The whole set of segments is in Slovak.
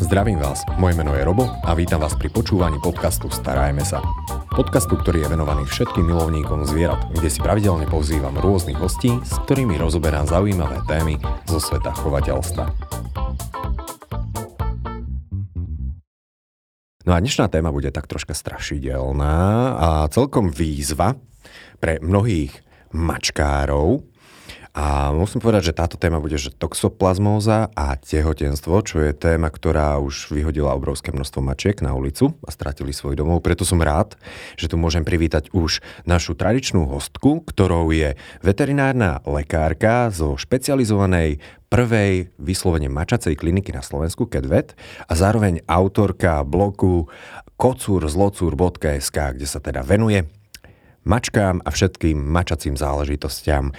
Zdravím vás, moje meno je Robo a vítam vás pri počúvaní podcastu Starajme sa. Podcastu, ktorý je venovaný všetkým milovníkom zvierat, kde si pravidelne pozývam rôznych hostí, s ktorými rozoberám zaujímavé témy zo sveta chovateľstva. No a dnešná téma bude tak troška strašidelná a celkom výzva pre mnohých mačkárov, a musím povedať, že táto téma bude že toxoplazmóza a tehotenstvo, čo je téma, ktorá už vyhodila obrovské množstvo mačiek na ulicu a stratili svoj domov. Preto som rád, že tu môžem privítať už našu tradičnú hostku, ktorou je veterinárna lekárka zo špecializovanej prvej vyslovene mačacej kliniky na Slovensku, KedVet, a zároveň autorka blogu kocúrzlocúr.sk, kde sa teda venuje mačkám a všetkým mačacím záležitostiam.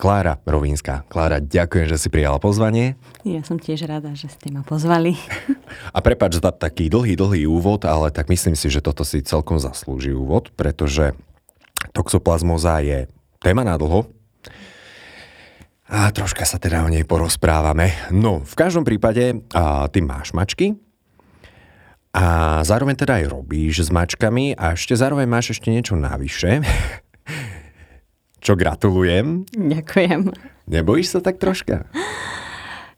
Klára Rovínska. Klára, ďakujem, že si prijala pozvanie. Ja som tiež rada, že ste ma pozvali. A prepáč za taký dlhý, dlhý úvod, ale tak myslím si, že toto si celkom zaslúži úvod, pretože toxoplazmoza je téma na dlho, a troška sa teda o nej porozprávame. No, v každom prípade a, ty máš mačky a zároveň teda aj robíš s mačkami a ešte zároveň máš ešte niečo navyše. Čo gratulujem. Ďakujem. Nebojíš sa tak troška?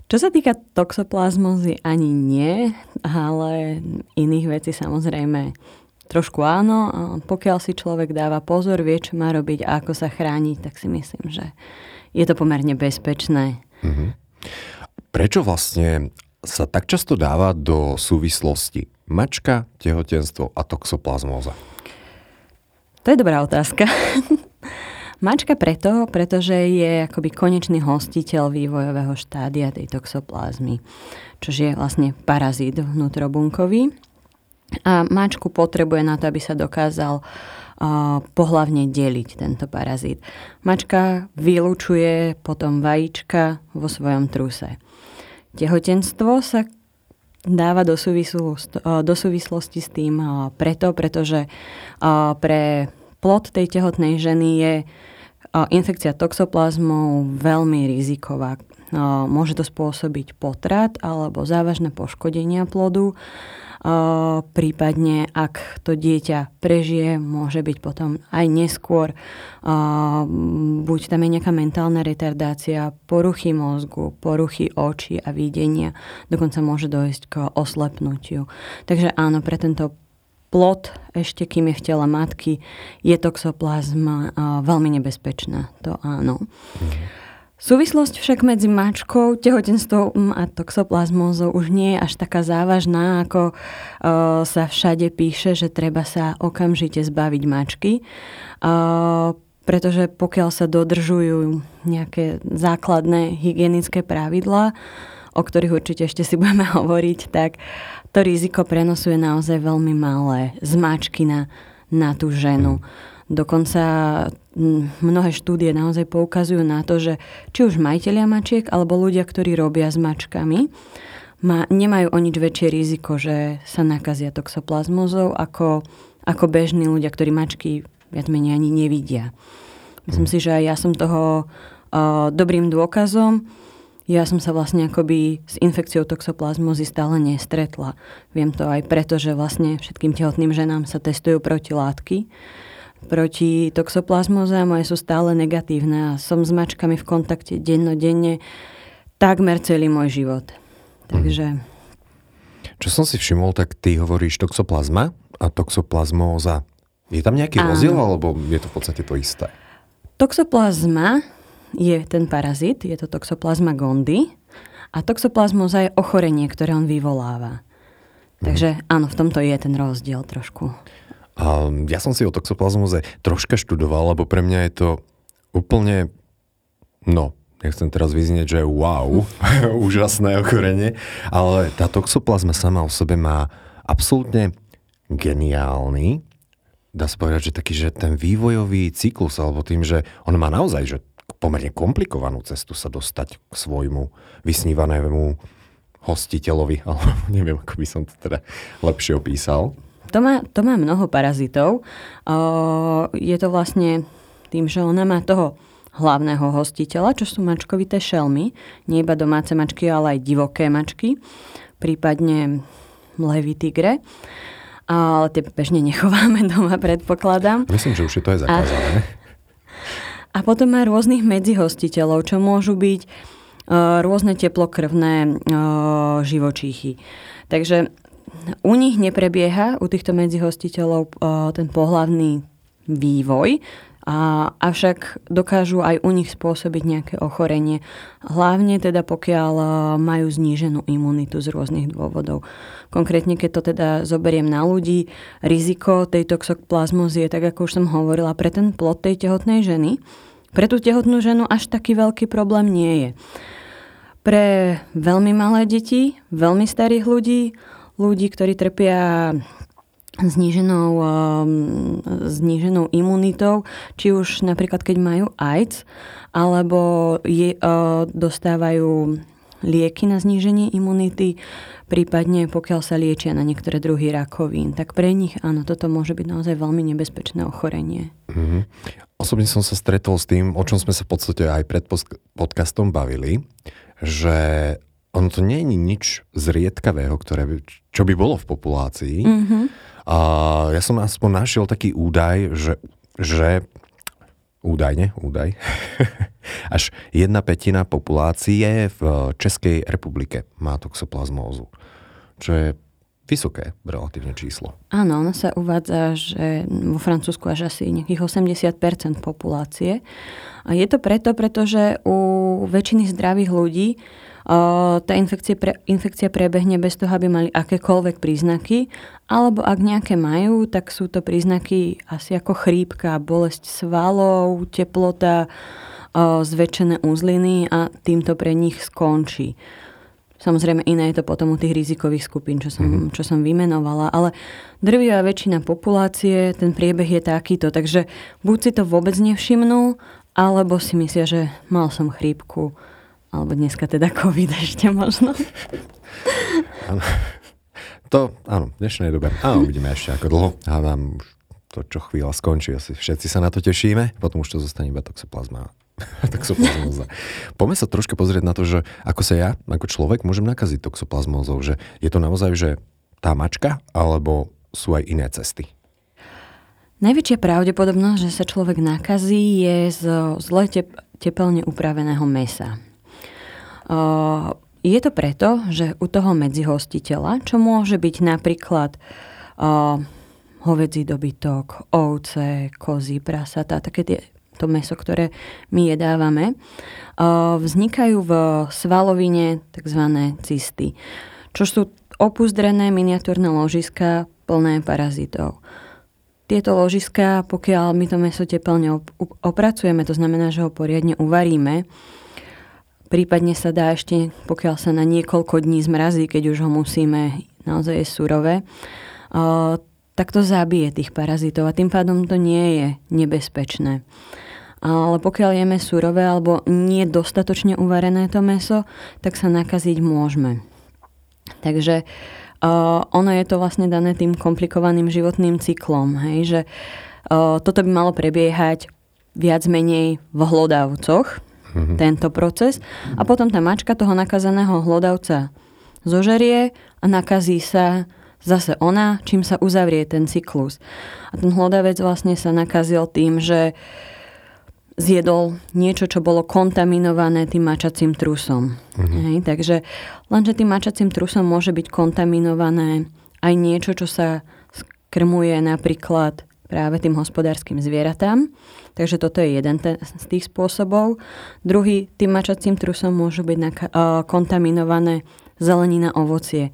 Čo sa týka toxoplazmozy, ani nie, ale iných vecí samozrejme trošku áno. Pokiaľ si človek dáva pozor, vie, čo má robiť a ako sa chrániť, tak si myslím, že je to pomerne bezpečné. Mm-hmm. Prečo vlastne sa tak často dáva do súvislosti mačka, tehotenstvo a toxoplazmóza? To je dobrá otázka. Mačka preto, pretože je akoby konečný hostiteľ vývojového štádia tej toxoplazmy, čo je vlastne parazit vnútrobunkový. A mačku potrebuje na to, aby sa dokázal uh, pohlavne deliť tento parazit. Mačka vylúčuje potom vajíčka vo svojom truse. Tehotenstvo sa dáva do, súvislosti, do súvislosti s tým preto, pretože pre plod tej tehotnej ženy je infekcia toxoplazmou veľmi riziková. Môže to spôsobiť potrat alebo závažné poškodenia plodu. Prípadne, ak to dieťa prežije, môže byť potom aj neskôr buď tam je nejaká mentálna retardácia, poruchy mozgu, poruchy očí a videnia, dokonca môže dojsť k oslepnutiu. Takže áno, pre tento plod, ešte kým je v tele matky, je toxoplazma veľmi nebezpečná. To áno. Súvislosť však medzi mačkou, tehotenstvom a toxoplazmózou už nie je až taká závažná, ako uh, sa všade píše, že treba sa okamžite zbaviť mačky. Uh, pretože pokiaľ sa dodržujú nejaké základné hygienické pravidlá, o ktorých určite ešte si budeme hovoriť, tak to riziko prenosu je naozaj veľmi malé z mačky na, na tú ženu. Dokonca mnohé štúdie naozaj poukazujú na to, že či už majiteľia mačiek alebo ľudia, ktorí robia s mačkami, ma, nemajú o nič väčšie riziko, že sa nakazia toxoplazmozou ako, ako bežní ľudia, ktorí mačky viac menej ani nevidia. Myslím si, že aj ja som toho uh, dobrým dôkazom. Ja som sa vlastne akoby s infekciou toxoplazmozy stále nestretla. Viem to aj preto, že vlastne všetkým tehotným ženám sa testujú protilátky proti toxoplazmoze a moje sú stále negatívne a som s mačkami v kontakte dennodenne takmer celý môj život. Takže... Čo som si všimol, tak ty hovoríš toxoplazma a toxoplazmóza. Je tam nejaký rozdiel, alebo je to v podstate to isté? Toxoplazma je ten parazit, je to toxoplazma gondy a toxoplazmoza je ochorenie, ktoré on vyvoláva. Takže mhm. áno, v tomto je ten rozdiel trošku. A ja som si o toxoplazmoze troška študoval, lebo pre mňa je to úplne, no, nechcem teraz vyznieť, že wow, úžasné ochorenie, ale tá toxoplazma sama o sebe má absolútne geniálny, dá sa povedať, že taký, že ten vývojový cyklus, alebo tým, že on má naozaj, že pomerne komplikovanú cestu sa dostať k svojmu vysnívanému hostiteľovi, alebo neviem, ako by som to teda lepšie opísal. To má, to má mnoho parazitov. Je to vlastne tým, že ona má toho hlavného hostiteľa, čo sú mačkovité šelmy, nie iba domáce mačky, ale aj divoké mačky. prípadne levy, tigre. Ale tie bežne nechováme doma, predpokladám. Myslím, že už je to aj zakázané. A, a potom má rôznych medzihostiteľov, čo môžu byť uh, rôzne teplokrvné uh, živočíchy. Takže u nich neprebieha, u týchto medzihostiteľov, uh, ten pohlavný vývoj, a, avšak dokážu aj u nich spôsobiť nejaké ochorenie. Hlavne teda pokiaľ majú zníženú imunitu z rôznych dôvodov. Konkrétne, keď to teda zoberiem na ľudí, riziko tej toxoplazmozy je, tak ako už som hovorila, pre ten plod tej tehotnej ženy. Pre tú tehotnú ženu až taký veľký problém nie je. Pre veľmi malé deti, veľmi starých ľudí, ľudí, ktorí trpia zníženou, um, zníženou imunitou, či už napríklad keď majú AIDS, alebo je, uh, dostávajú lieky na zníženie imunity, prípadne pokiaľ sa liečia na niektoré druhy rakovín, tak pre nich áno, toto môže byť naozaj veľmi nebezpečné ochorenie. Mm-hmm. Osobne som sa stretol s tým, o čom sme sa v podstate aj pred podcastom bavili, že ono to nie je nič zriedkavého, ktoré by, čo by bolo v populácii. Mm-hmm ja som aspoň našiel taký údaj, že, že údajne, údaj, až jedna petina populácie v Českej republike má toxoplazmózu, čo je vysoké relatívne číslo. Áno, ono sa uvádza, že vo Francúzsku až asi nejakých 80% populácie. A je to preto, pretože u väčšiny zdravých ľudí tá infekcia, pre, infekcia prebehne bez toho, aby mali akékoľvek príznaky, alebo ak nejaké majú, tak sú to príznaky asi ako chrípka, bolesť svalov, teplota, zväčšené úzliny a týmto pre nich skončí. Samozrejme iné je to potom u tých rizikových skupín, čo som, mm-hmm. čo som vymenovala, ale drvivá väčšina populácie, ten priebeh je takýto, takže buď si to vôbec nevšimnú, alebo si myslia, že mal som chrípku alebo dneska teda COVID ešte možno. Áno. To, áno, v dnešnej dobe. Áno, uvidíme ešte ako dlho. A nám už to, čo chvíľa skončí, asi všetci sa na to tešíme. Potom už to zostane iba toxoplazma. toxoplazmóza. Poďme sa troška pozrieť na to, že ako sa ja, ako človek, môžem nakaziť toxoplazmózou. Že je to naozaj, že tá mačka, alebo sú aj iné cesty? Najväčšia pravdepodobnosť, že sa človek nakazí, je z zle tep- tepelne upraveného mesa. Je to preto, že u toho medzihostiteľa, čo môže byť napríklad hovedzí dobytok, ovce, kozy, prasata, také tie, to meso, ktoré my jedávame, vznikajú v svalovine tzv. cysty, čo sú opuzdrené miniatúrne ložiska plné parazitov. Tieto ložiska, pokiaľ my to meso teplne opracujeme, to znamená, že ho poriadne uvaríme, Prípadne sa dá ešte, pokiaľ sa na niekoľko dní zmrazí, keď už ho musíme, naozaj je surové, tak to zabije tých parazitov a tým pádom to nie je nebezpečné. Ale pokiaľ jeme surové alebo nie dostatočne uvarené to meso, tak sa nakaziť môžeme. Takže ono je to vlastne dané tým komplikovaným životným cyklom, hej, že toto by malo prebiehať viac menej v hlodavcoch, mm-hmm. tento proces. A potom tá mačka toho nakazaného hlodavca zožerie a nakazí sa zase ona, čím sa uzavrie ten cyklus. A ten hlodavec vlastne sa nakazil tým, že zjedol niečo, čo bolo kontaminované tým mačacím trusom. Mm-hmm. Hej, takže lenže tým mačacím trusom môže byť kontaminované aj niečo, čo sa skrmuje napríklad práve tým hospodárskym zvieratám. Takže toto je jeden ten, z tých spôsobov. Druhý, tým mačacím trusom môžu byť naka- uh, kontaminované zelenina, ovocie.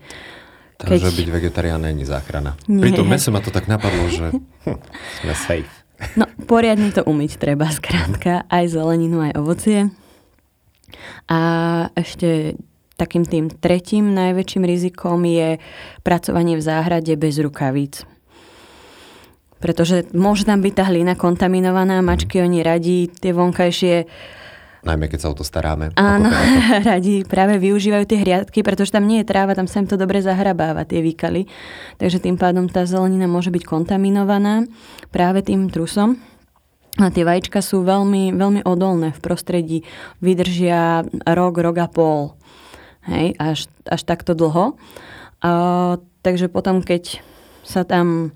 Takže Keď... byť vegetarián je záchrana. Nie. Pri tom mese ma to tak napadlo, že sme safe. No, poriadne to umyť treba, skrátka, aj zeleninu, aj ovocie. A ešte takým tým tretím najväčším rizikom je pracovanie v záhrade bez rukavíc pretože môže tam byť tá hlina kontaminovaná, mačky oni radí tie vonkajšie Najmä keď sa o to staráme. Áno, radi práve využívajú tie hriadky, pretože tam nie je tráva, tam sa im to dobre zahrabáva, tie výkaly. Takže tým pádom tá zelenina môže byť kontaminovaná práve tým trusom. A tie vajíčka sú veľmi, veľmi odolné v prostredí, vydržia rok, rok a pol. hej, až, až takto dlho. A, takže potom, keď sa tam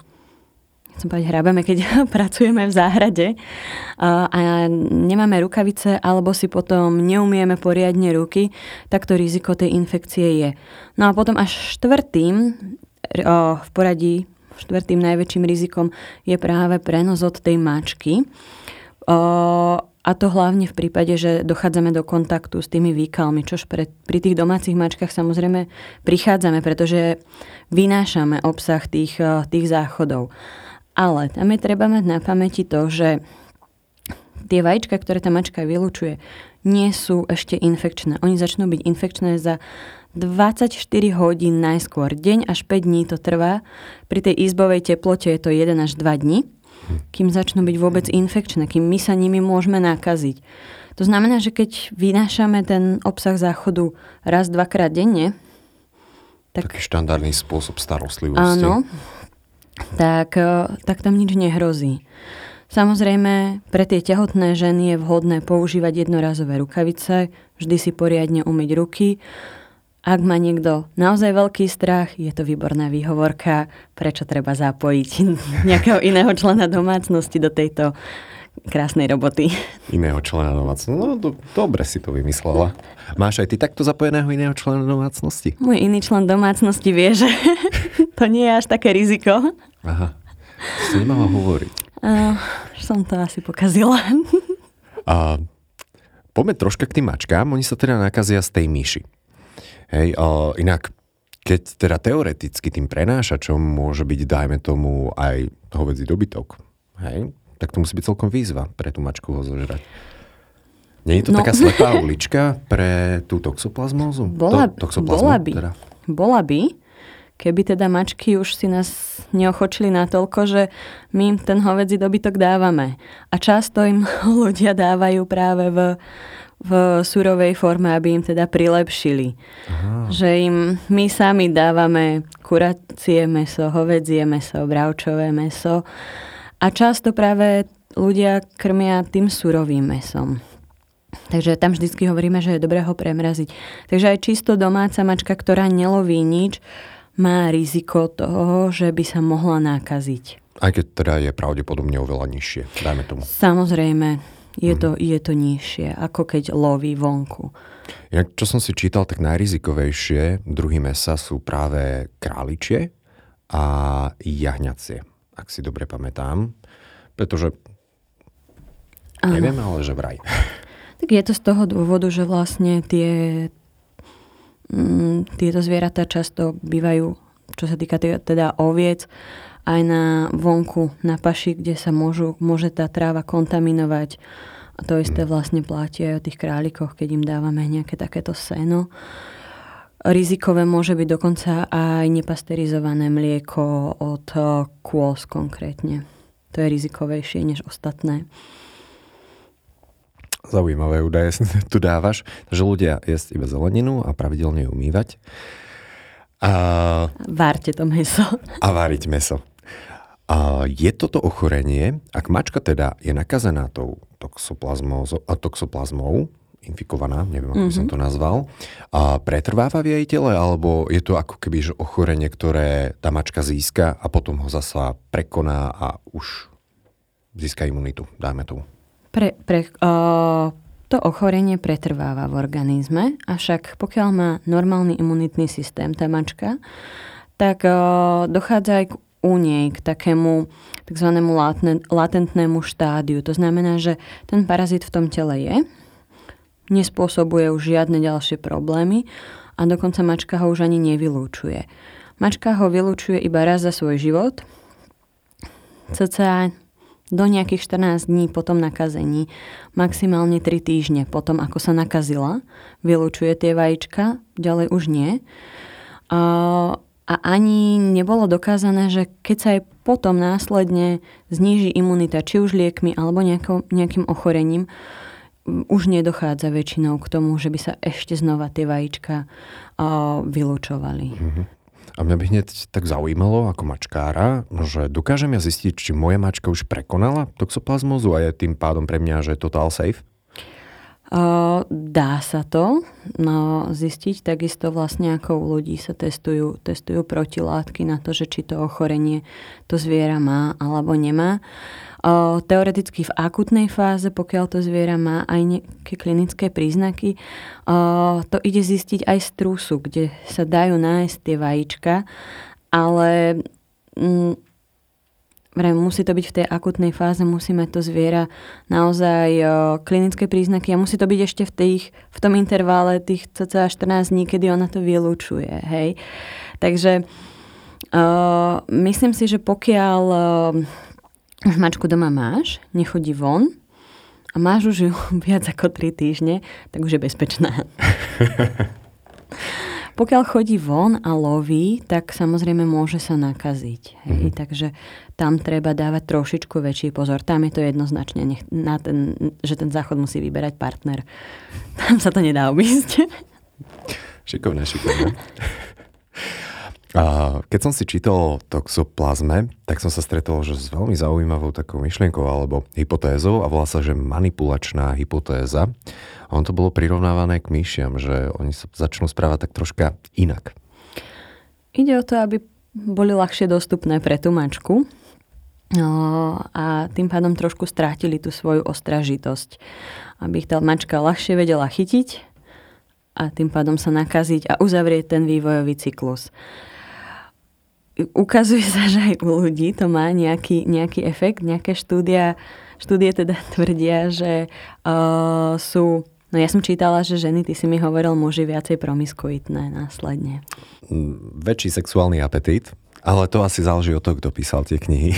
chcem povedať, hrabeme, keď pracujeme v záhrade a, nemáme rukavice alebo si potom neumieme poriadne ruky, tak to riziko tej infekcie je. No a potom až štvrtým v poradí, štvrtým najväčším rizikom je práve prenos od tej mačky. A to hlavne v prípade, že dochádzame do kontaktu s tými výkalmi, čož pre, pri tých domácich mačkách samozrejme prichádzame, pretože vynášame obsah tých, tých záchodov. Ale tam je treba mať na pamäti to, že tie vajíčka, ktoré tá mačka vylúčuje, nie sú ešte infekčné. Oni začnú byť infekčné za 24 hodín najskôr. Deň až 5 dní to trvá. Pri tej izbovej teplote je to 1 až 2 dní kým začnú byť vôbec infekčné, kým my sa nimi môžeme nakaziť. To znamená, že keď vynášame ten obsah záchodu raz, dvakrát denne, tak... Taký štandardný spôsob starostlivosti. Áno, tak, e, tak tam nič nehrozí. Samozrejme, pre tie tehotné ženy je vhodné používať jednorazové rukavice, vždy si poriadne umyť ruky ak má niekto naozaj veľký strach, je to výborná výhovorka, prečo treba zapojiť nejakého iného člena domácnosti do tejto krásnej roboty. Iného člena domácnosti. No, do, dobre si to vymyslela. Máš aj ty takto zapojeného iného člena domácnosti? Môj iný člen domácnosti vie, že to nie je až také riziko. Aha. Si nemala hovoriť. Uh, som to asi pokazila. A poďme troška k tým mačkám. Oni sa teda nakazia z tej myši. Hej, o, inak keď teda teoreticky tým prenášačom môže byť, dajme tomu, aj hovedzí dobytok, hej, tak to musí byť celkom výzva pre tú mačku ho zožrať. Nie je to no. taká slepá ulička pre tú toxoplazmózu? Bola, to, bola by. Teda. Bola by, keby teda mačky už si nás neochočili natoľko, že my im ten hovedzí dobytok dávame. A často im ľudia dávajú práve v v surovej forme, aby im teda prilepšili. Aha. Že im my sami dávame kuracie meso, hovedzie meso, bravčové meso a často práve ľudia krmia tým surovým mesom. Takže tam vždycky hovoríme, že je dobré ho premraziť. Takže aj čisto domáca mačka, ktorá neloví nič, má riziko toho, že by sa mohla nakaziť. Aj keď teda je pravdepodobne oveľa nižšie, dajme tomu. Samozrejme, je, to, je to nižšie, ako keď loví vonku. Ja, čo som si čítal, tak najrizikovejšie druhy mesa sú práve králičie a jahňacie, ak si dobre pamätám. Pretože Áno. neviem, ale že vraj. Tak je to z toho dôvodu, že vlastne tie, mm, tieto zvieratá často bývajú, čo sa týka teda oviec, aj na vonku, na paši, kde sa môžu, môže tá tráva kontaminovať. A to isté vlastne platí aj o tých králikoch, keď im dávame nejaké takéto seno. Rizikové môže byť dokonca aj nepasterizované mlieko od eh, kôz konkrétne. To je rizikovejšie než ostatné. Zaujímavé údaje tu dávaš, že ľudia jesť iba zeleninu a pravidelne ju umývať. A... Várte to meso. A váriť meso. A je toto ochorenie, ak mačka teda je nakazená tou toxoplazmou, infikovaná, neviem, ako mm-hmm. som mhm. to nazval, a pretrváva v jej tele, alebo je to ako keby že ochorenie, ktoré tá mačka získa a potom ho zasa prekoná a už získa imunitu, dáme tomu. Pre, pre, uh, to ochorenie pretrváva v organizme, avšak pokiaľ má normálny imunitný systém tá mačka, tak uh, dochádza aj k u nej k takému tzv. latentnému štádiu. To znamená, že ten parazit v tom tele je, nespôsobuje už žiadne ďalšie problémy a dokonca mačka ho už ani nevylúčuje. Mačka ho vylúčuje iba raz za svoj život, cca do nejakých 14 dní po tom nakazení, maximálne 3 týždne potom, ako sa nakazila, vylúčuje tie vajíčka, ďalej už nie. A a ani nebolo dokázané, že keď sa aj potom následne zníži imunita, či už liekmi alebo nejakou, nejakým ochorením, už nedochádza väčšinou k tomu, že by sa ešte znova tie vajíčka uh, vylúčovali. Uh-huh. A mňa by hneď tak zaujímalo ako mačkára, že dokážem ja zistiť, či moja mačka už prekonala toxoplazmozu a je tým pádom pre mňa, že je total safe? Dá sa to no, zistiť, takisto vlastne ako u ľudí sa testujú, testujú protilátky na to, že či to ochorenie to zviera má alebo nemá. Teoreticky v akutnej fáze, pokiaľ to zviera má aj nejaké klinické príznaky, to ide zistiť aj z trúsu, kde sa dajú nájsť tie vajíčka, ale mm, musí to byť v tej akutnej fáze, musíme to zviera naozaj klinické príznaky a musí to byť ešte v, tých, v tom intervále tých cca 14 dní, kedy ona to vylúčuje. Hej? Takže o, myslím si, že pokiaľ o, mačku doma máš, nechodí von a máš už ju viac ako 3 týždne, tak už je bezpečná. Pokiaľ chodí von a loví, tak samozrejme môže sa nakaziť. Hej? Mm-hmm. Takže tam treba dávať trošičku väčší pozor. Tam je to jednoznačne, nech, na ten, že ten záchod musí vyberať partner. Tam sa to nedá obísť. Šikovné, šikovné. A keď som si čítal o toxoplazme, tak som sa stretol že s veľmi zaujímavou takou myšlienkou alebo hypotézou a volá sa, že manipulačná hypotéza. A on to bolo prirovnávané k myšiam, že oni sa začnú správať tak troška inak. Ide o to, aby boli ľahšie dostupné pre tú mačku no, a tým pádom trošku strátili tú svoju ostražitosť. Aby ich tá mačka ľahšie vedela chytiť a tým pádom sa nakaziť a uzavrieť ten vývojový cyklus ukazuje sa, že aj u ľudí to má nejaký, nejaký efekt. Nejaké štúdia, štúdie teda tvrdia, že uh, sú No ja som čítala, že ženy, ty si mi hovoril, muži viacej promiskuitné následne. Mm, väčší sexuálny apetít, ale to asi záleží od toho, kto písal tie knihy.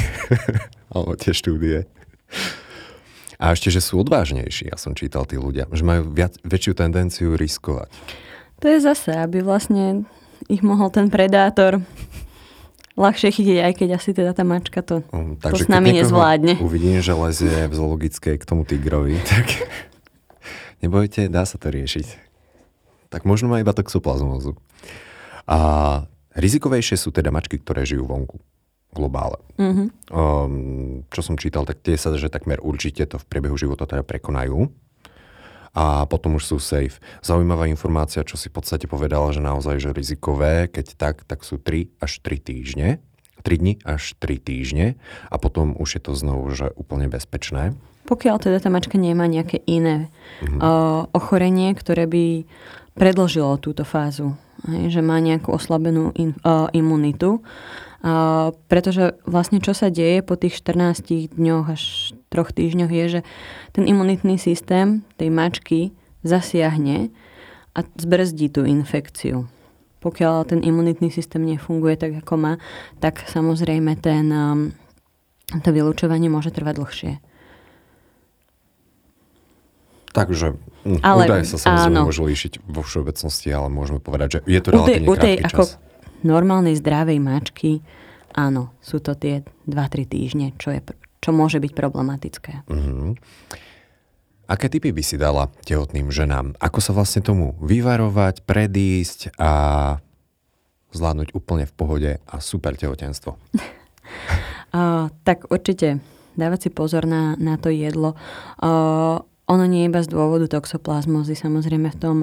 alebo tie štúdie. A ešte, že sú odvážnejší, ja som čítal tí ľudia, že majú viac, väčšiu tendenciu riskovať. To je zase, aby vlastne ich mohol ten predátor ľahšie chytiť, aj keď asi teda tá mačka to, um, to s nami nezvládne. Uvidím, že lezie v zoologickej k tomu tigrovi, tak nebojte, dá sa to riešiť. Tak možno má iba toxoplazmózu. A rizikovejšie sú teda mačky, ktoré žijú vonku globále. Mm-hmm. Um, čo som čítal, tak tie sa, že takmer určite to v priebehu života teda prekonajú a potom už sú safe. Zaujímavá informácia, čo si v podstate povedala, že naozaj, že rizikové, keď tak, tak sú 3 až 3 týždne. 3 dni až 3 týždne a potom už je to znovu že úplne bezpečné. Pokiaľ teda tá mačka nemá nejaké iné mm-hmm. uh, ochorenie, ktoré by predložilo túto fázu, hej, že má nejakú oslabenú in, uh, imunitu, pretože vlastne čo sa deje po tých 14 dňoch až troch týždňoch je, že ten imunitný systém tej mačky zasiahne a zbrzdí tú infekciu. Pokiaľ ten imunitný systém nefunguje tak, ako má, tak samozrejme ten, um, to vylúčovanie môže trvať dlhšie. Takže hm, ale, údaje sa samozrejme áno. môžu líšiť vo všeobecnosti, ale môžeme povedať, že je to relatívne u tej, u tej, krátky čas. Normálnej zdravej mačky, áno, sú to tie 2-3 týždne, čo, je, čo môže byť problematické. Mm-hmm. Aké typy by si dala tehotným ženám? Ako sa vlastne tomu vyvarovať, predísť a zvládnuť úplne v pohode a super tehotenstvo? uh, tak určite dávať si pozor na, na to jedlo. Uh, ono nie iba z dôvodu toxoplazmozy, samozrejme v tom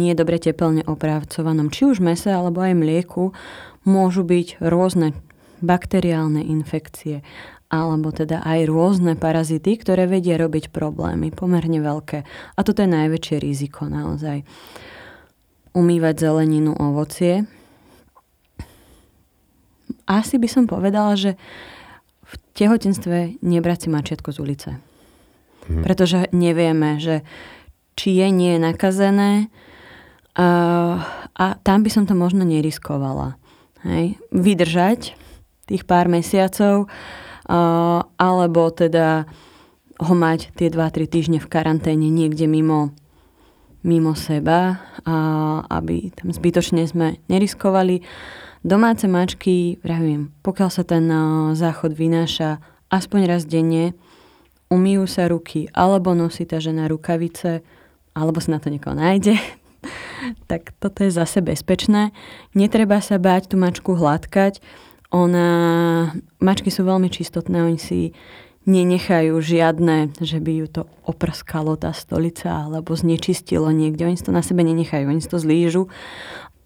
nie dobre tepelne opracovanom, či už mese alebo aj mlieku, môžu byť rôzne bakteriálne infekcie alebo teda aj rôzne parazity, ktoré vedia robiť problémy, pomerne veľké. A toto je najväčšie riziko naozaj. Umývať zeleninu, ovocie. Asi by som povedala, že v tehotenstve nebrať si mačiatko z ulice. Mhm. Pretože nevieme, že či je, nie nakazené a, a tam by som to možno neriskovala. Hej. Vydržať tých pár mesiacov a, alebo teda ho mať tie 2-3 týždne v karanténe niekde mimo, mimo seba, a, aby tam zbytočne sme neriskovali. Domáce mačky, vravím, pokiaľ sa ten záchod vynáša aspoň raz denne, umýjú sa ruky, alebo nosí tá žena rukavice, alebo sa na to niekoho nájde, tak toto je zase bezpečné. Netreba sa báť tú mačku hladkať. Ona, mačky sú veľmi čistotné, oni si nenechajú žiadne, že by ju to oprskalo tá stolica alebo znečistilo niekde. Oni si to na sebe nenechajú, oni si to zlížu.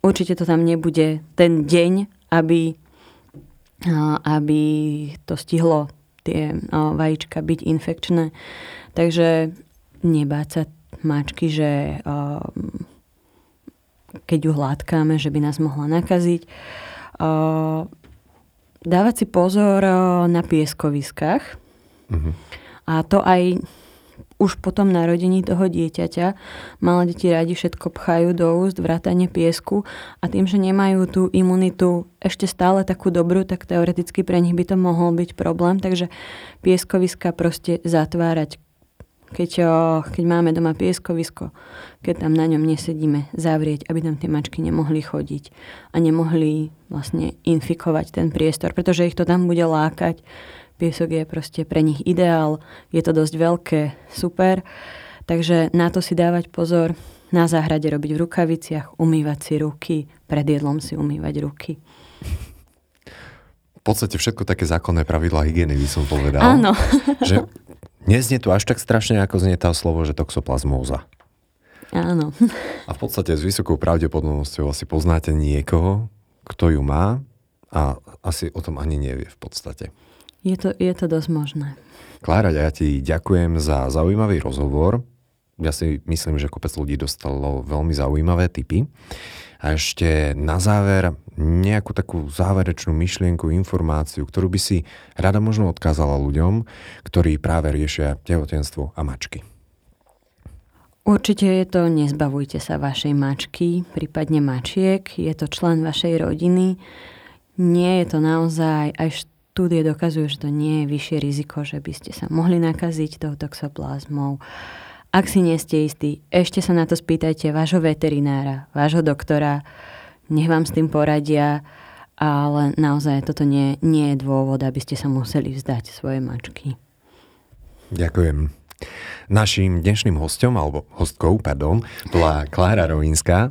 Určite to tam nebude ten deň, aby, aby to stihlo tie vajíčka byť infekčné. Takže nebáť sa mačky, že keď ju hladkáme, že by nás mohla nakaziť. Dávať si pozor na pieskoviskách, Uh-huh. A to aj už potom narodení toho dieťaťa. Malé deti radi všetko pchajú do úst, vrátane piesku a tým, že nemajú tú imunitu ešte stále takú dobrú, tak teoreticky pre nich by to mohol byť problém. Takže pieskoviska proste zatvárať. Keď, keď máme doma pieskovisko, keď tam na ňom nesedíme, zavrieť, aby tam tie mačky nemohli chodiť a nemohli vlastne infikovať ten priestor, pretože ich to tam bude lákať Piesok je proste pre nich ideál, je to dosť veľké, super. Takže na to si dávať pozor, na záhrade robiť v rukaviciach, umývať si ruky, pred jedlom si umývať ruky. V podstate všetko také zákonné pravidlá hygieny by som povedal. Áno. že neznie tu až tak strašne, ako znie tá slovo, že toxoplasmóza. Áno. A v podstate s vysokou pravdepodobnosťou asi poznáte niekoho, kto ju má a asi o tom ani nevie v podstate. Je to, je to dosť možné. Klára, ja ti ďakujem za zaujímavý rozhovor. Ja si myslím, že kopec ľudí dostalo veľmi zaujímavé tipy. A ešte na záver nejakú takú záverečnú myšlienku, informáciu, ktorú by si rada možno odkázala ľuďom, ktorí práve riešia tehotenstvo a mačky. Určite je to nezbavujte sa vašej mačky, prípadne mačiek. Je to člen vašej rodiny. Nie je to naozaj až štúdie dokazujú, že to nie je vyššie riziko, že by ste sa mohli nakaziť tou toxoplazmou. Ak si nie ste istí, ešte sa na to spýtajte vášho veterinára, vášho doktora, nech vám s tým poradia, ale naozaj toto nie, nie je dôvod, aby ste sa museli vzdať svoje mačky. Ďakujem. Naším dnešným hostom, alebo hostkou, pardon, bola Klára Rovinská.